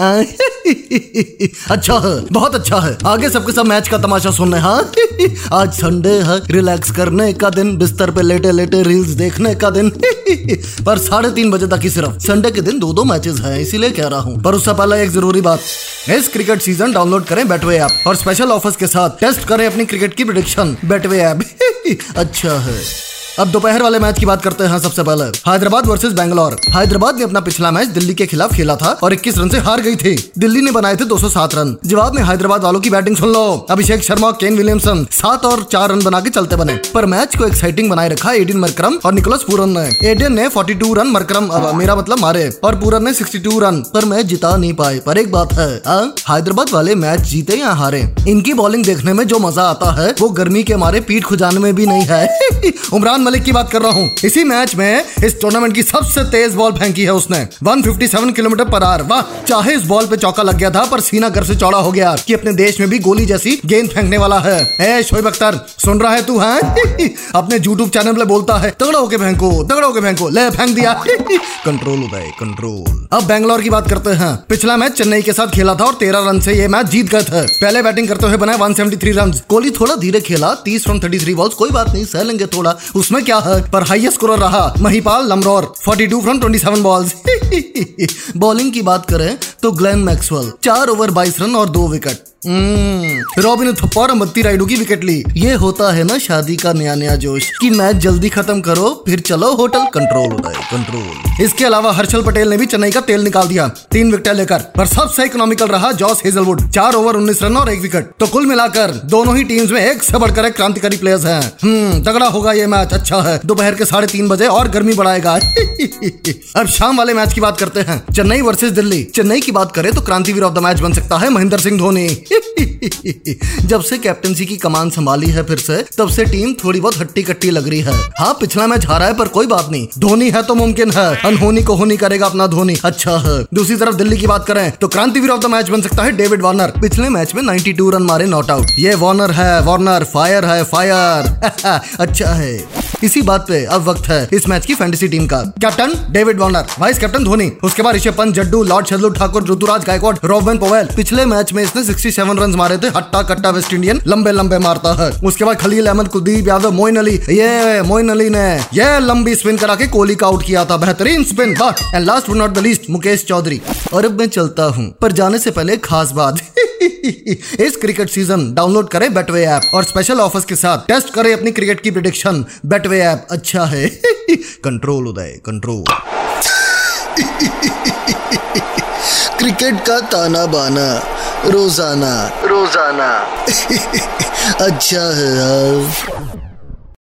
अच्छा है, बहुत अच्छा है। आगे सबके सब मैच का तमाशा सुनने हाँ। आज संडे है रिलैक्स करने का दिन, बिस्तर पे लेटे लेटे रील्स देखने का दिन। पर साढ़े तीन बजे तक ही सिर्फ़ संडे के दिन दो दो मैचेस हैं, इसीलिए कह रहा हूँ। पर उससे पहले एक ज़रूरी बात, इस क्रिकेट सीज़न डाउनलोड करें बैटवे ऐप और स्पेशल ऑफर्स के साथ टेस्ट करें अपनी क्रिकेट की प्रिडिक्शन बैटवे ऐप अच्छा है। अब दोपहर वाले मैच की बात करते हैं सबसे पहले। हैदराबाद वर्सेस बैंगलोर। हैदराबाद ने अपना पिछला मैच दिल्ली के खिलाफ खेला था और 21 रन से हार गई थी। दिल्ली ने बनाए थे 207 रन। जवाब में हैदराबाद वालों की बैटिंग सुन लो। अभिषेक शर्मा, केन विलियमसन सात और चार रन बना के चलते बने। पर मैच को एक्साइटिंग बनाए रखा एडिन मरक्रम और निकोलस पूरन ने। एडियन ने 42 रन, मरक्रम मेरा मतलब मारे। और पूरन ने 62 रन, पर मैच जिता नहीं पाए। पर एक बात है हैदराबाद वाले मैच जीते या हारे? इनकी बॉलिंग देखने में जो मज़ा आता है, वो गर्मी के मारे पीठ खुजाने में भी नहीं है। उमरान मलिक की बात कर रहा हूँ। इसी मैच में इस टूर्नामेंट की सबसे तेज बॉल फेंकी है उसने। 157 किलोमीटर पर आर। वाह, चाहे इस बॉल पे चौका लग गया था, पर सीना घर से चौड़ा हो गया कि अपने देश में भी गोली जैसी गेंद फेंकने वाला है। ए, शोएब अख्तर, सुन रहा है तू, है? अपने यूट्यूब चैनल पे बोलता है, तगड़ा होके फेंको, तगड़ा होके फेंको, ले, फेंक दिया। कंट्रोल उदय कंट्रोल अब बैंगलोर की बात करते हैं। पिछला मैच चेन्नई के साथ खेला था और तेरह रन से ये मैच जीत गए थे। पहले बैटिंग करते हुए बनाए 173 रन कोहली थोड़ा धीरे खेला 30 फ्रॉम 33 बॉल्स कोई बात नहीं, सह लेंगे थोड़ा। उसमें क्या है पर हाईएस्ट स्कोर रहा Mahipal Lomror, 42 from 27 balls bowling की बात करें तो ग्लेन मैक्सवेल चार ओवर 22 रन और दो विकेट रॉबिन थप्पा और मत्ती राइडू की विकेट ली। ये होता है ना शादी का नया नया जोश, कि मैच जल्दी खत्म करो, फिर चलो होटल कंट्रोल है कंट्रोल। इसके अलावा हर्षल पटेल ने भी चेन्नई का तेल निकाल दिया। तीन विकेट लेकर, पर सबसे इकोनॉमिकल रहा जॉस हेजलवुड। चार ओवर उन्नीस रन और एक विकेट। तो कुल मिलाकर, दोनों ही टीम्स में एक से बढ़कर एक क्रांतिकारी प्लेयर्स हैं। हम्म तगड़ा होगा ये मैच अच्छा है। दोपहर के साढ़े तीन बजे और गर्मी बढ़ाएगा। अब शाम वाले मैच की बात करते हैं। चेन्नई वर्सेज दिल्ली। चेन्नई की बात करें तो क्रांतिवीर ऑफ़ द मैच बन सकता है महेंद्र सिंह धोनी। जब से कैप्टनसी की कमान संभाली है फिर से तब से टीम थोड़ी बहुत हट्टी कट्टी लग रही है। हाँ पिछला मैच हारा है पर कोई बात नहीं। धोनी है तो मुमकिन है। अनहोनी को होनी करेगा अपना धोनी। अच्छा है। दूसरी तरफ़ दिल्ली की बात करें तो क्रांतिवीर ऑफ़ द मैच बन सकता है डेविड वार्नर पिछले मैच में 92 रन मारे नॉट आउट ये वार्नर है वार्नर फायर है फायर अच्छा है। इसी बात पे अब वक्त है इस मैच की फैंटेसी टीम का। Captain David Warner vice captain Dhoni, उसके बाद Rishabh Pant, Jaddu, lord Shardul Thakur, Ruturaj Gaikwad Rovman Powell. पिछले मैच में इसने 67 रन मारे थे, हट्टा कट्टा वेस्ट इंडियन लंबे लंबे मारता है। उसके बाद खलील अहमद, कुलदीप यादव, मोइन अली, ये मोइन अली ने ये लंबी स्पिन करा के कोहली का आउट किया था, बेहतरीन spin and last not the least Mukesh Chaudhary. और अब मैं चलता हूँ, पर जाने से पहले खास बात। इस क्रिकेट सीज़न डाउनलोड करें बेटवे ऐप और स्पेशल ऑफर्स के साथ टेस्ट करें अपनी क्रिकेट की प्रिडिक्शन बेटवे ऐप अच्छा है। कंट्रोल उदय कंट्रोल क्रिकेट का ताना बाना रोज़ाना। रोज़ाना। अच्छा है यार।